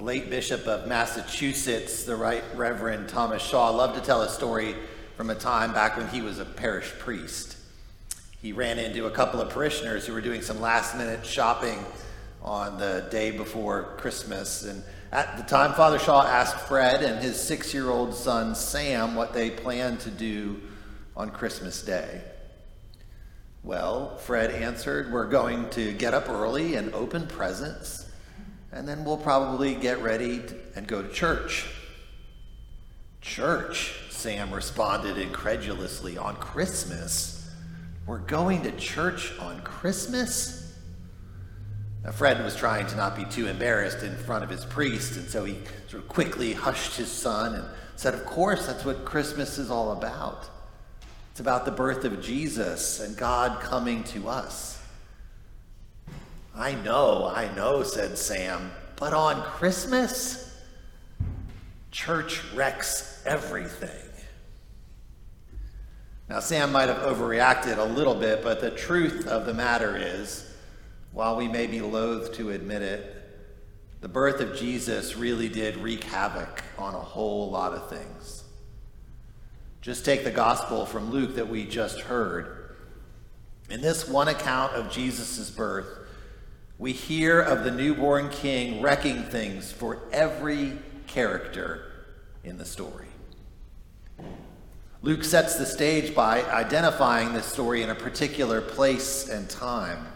The late Bishop of Massachusetts, the Right Reverend Thomas Shaw, loved to tell a story from a time back when he was a parish priest. He ran into a couple of parishioners who were doing some last minute shopping on the day before Christmas. And at the time, Father Shaw asked Fred and his six year old son Sam what they planned to do on Christmas Day. Well, Fred answered, We're going to get up early and open presents and then we'll probably get ready and go to church. Church, Sam responded incredulously, on Christmas? We're going to church on Christmas? Now, Fred was trying to not be too embarrassed in front of his priest, and so he sort of quickly hushed his son and said, Of course, that's what Christmas is all about. It's about the birth of Jesus and God coming to us. I know, I know, said Sam, but on Christmas, church wrecks everything. Now, Sam might have overreacted a little bit, but the truth of the matter is, while we may be loath to admit it, the birth of Jesus really did wreak havoc on a whole lot of things. Just take the gospel from Luke that we just heard. In this one account of Jesus' birth, we hear of the newborn king wrecking things for every character in the story. Luke sets the stage by identifying this story in a particular place and time.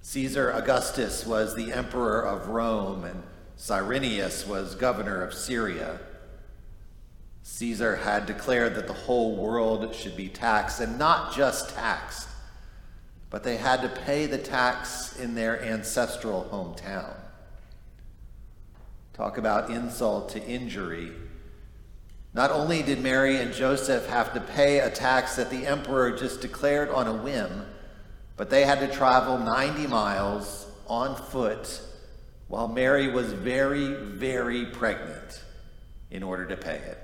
Caesar Augustus was the emperor of Rome, and Cyrenius was governor of Syria. Caesar had declared that the whole world should be taxed, and not just taxed but they had to pay the tax in their ancestral hometown. Talk about insult to injury. Not only did Mary and Joseph have to pay a tax that the emperor just declared on a whim, but they had to travel 90 miles on foot while Mary was very, very pregnant in order to pay it.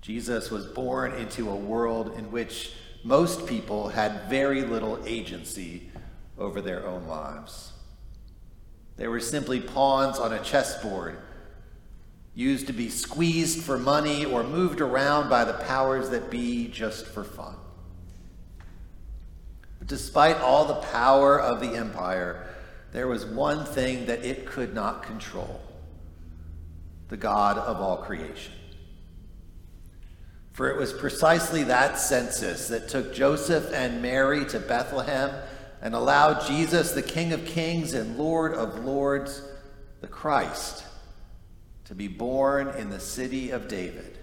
Jesus was born into a world in which most people had very little agency over their own lives. They were simply pawns on a chessboard, used to be squeezed for money or moved around by the powers that be just for fun. But despite all the power of the empire, there was one thing that it could not control the God of all creation. For it was precisely that census that took Joseph and Mary to Bethlehem and allowed Jesus, the King of Kings and Lord of Lords, the Christ, to be born in the city of David,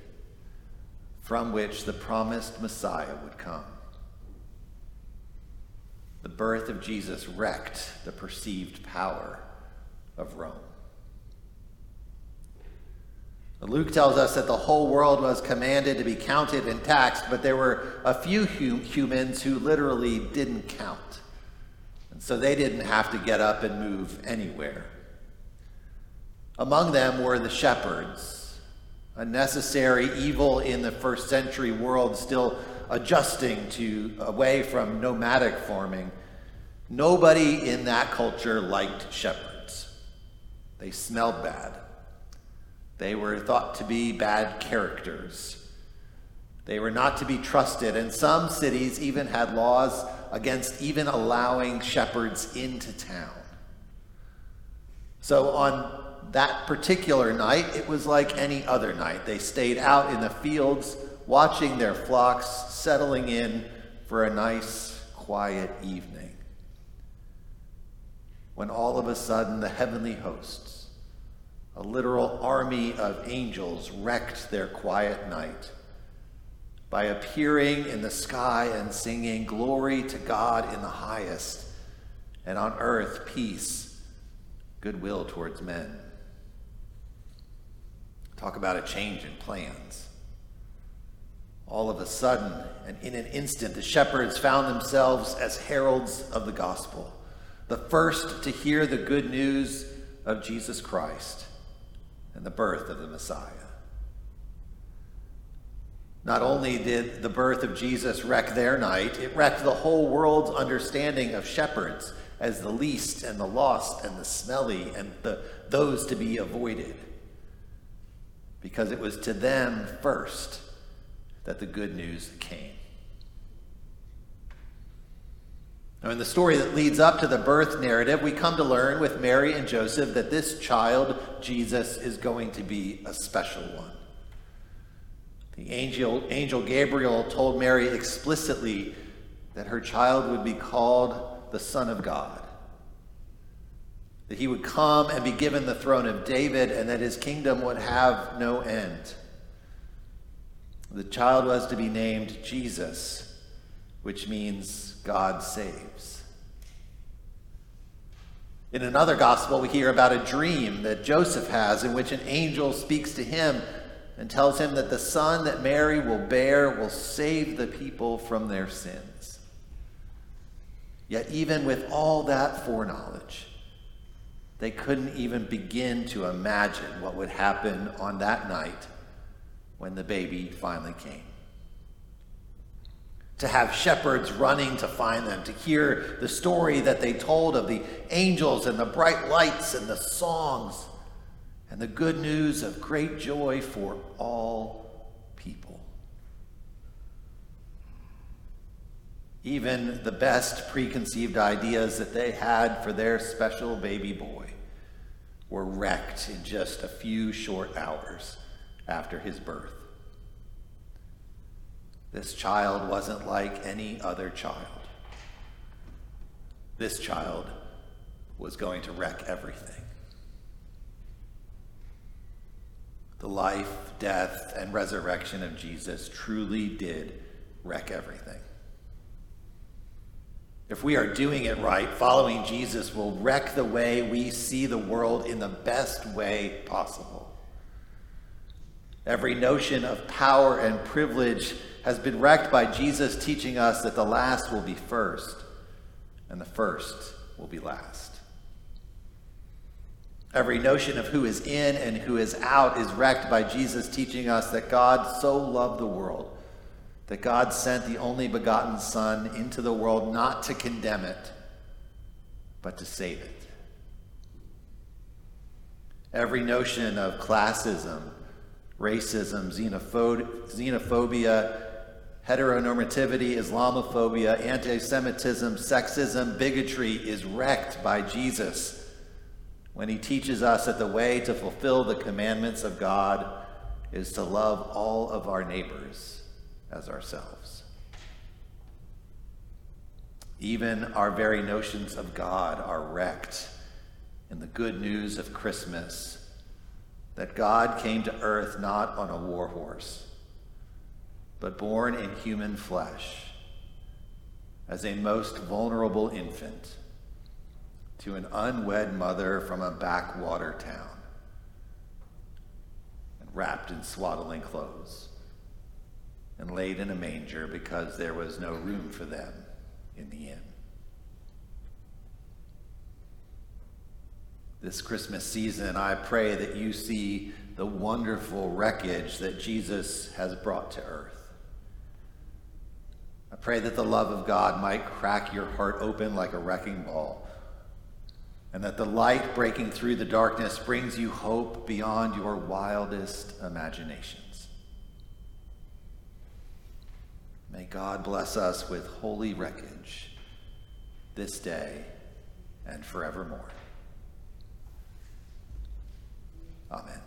from which the promised Messiah would come. The birth of Jesus wrecked the perceived power of Rome. Luke tells us that the whole world was commanded to be counted and taxed, but there were a few hum- humans who literally didn't count. And so they didn't have to get up and move anywhere. Among them were the shepherds, a necessary evil in the first century world, still adjusting to away from nomadic farming. Nobody in that culture liked shepherds. They smelled bad. They were thought to be bad characters. They were not to be trusted, and some cities even had laws against even allowing shepherds into town. So on that particular night, it was like any other night. They stayed out in the fields, watching their flocks settling in for a nice, quiet evening. When all of a sudden the heavenly hosts a literal army of angels wrecked their quiet night by appearing in the sky and singing, Glory to God in the highest, and on earth peace, goodwill towards men. Talk about a change in plans. All of a sudden, and in an instant, the shepherds found themselves as heralds of the gospel, the first to hear the good news of Jesus Christ and the birth of the Messiah. Not only did the birth of Jesus wreck their night, it wrecked the whole world's understanding of shepherds as the least and the lost and the smelly and the, those to be avoided. Because it was to them first that the good news came. Now, in the story that leads up to the birth narrative, we come to learn with Mary and Joseph that this child, Jesus, is going to be a special one. The angel, angel Gabriel told Mary explicitly that her child would be called the Son of God, that he would come and be given the throne of David, and that his kingdom would have no end. The child was to be named Jesus, which means God saves. In another gospel, we hear about a dream that Joseph has in which an angel speaks to him and tells him that the son that Mary will bear will save the people from their sins. Yet, even with all that foreknowledge, they couldn't even begin to imagine what would happen on that night when the baby finally came to have shepherds running to find them, to hear the story that they told of the angels and the bright lights and the songs and the good news of great joy for all people. Even the best preconceived ideas that they had for their special baby boy were wrecked in just a few short hours after his birth. This child wasn't like any other child. This child was going to wreck everything. The life, death, and resurrection of Jesus truly did wreck everything. If we are doing it right, following Jesus will wreck the way we see the world in the best way possible. Every notion of power and privilege has been wrecked by Jesus teaching us that the last will be first and the first will be last. Every notion of who is in and who is out is wrecked by Jesus teaching us that God so loved the world that God sent the only begotten Son into the world not to condemn it, but to save it. Every notion of classism, racism, xenophobia, heteronormativity, Islamophobia, anti Semitism, sexism, bigotry is wrecked by Jesus when he teaches us that the way to fulfill the commandments of God is to love all of our neighbors as ourselves. Even our very notions of God are wrecked in the good news of Christmas that God came to earth not on a war horse but born in human flesh as a most vulnerable infant to an unwed mother from a backwater town wrapped in swaddling clothes and laid in a manger because there was no room for them in the inn. This Christmas season, I pray that you see the wonderful wreckage that Jesus has brought to earth pray that the love of God might crack your heart open like a wrecking ball, and that the light breaking through the darkness brings you hope beyond your wildest imaginations. May God bless us with holy wreckage this day and forevermore. Amen.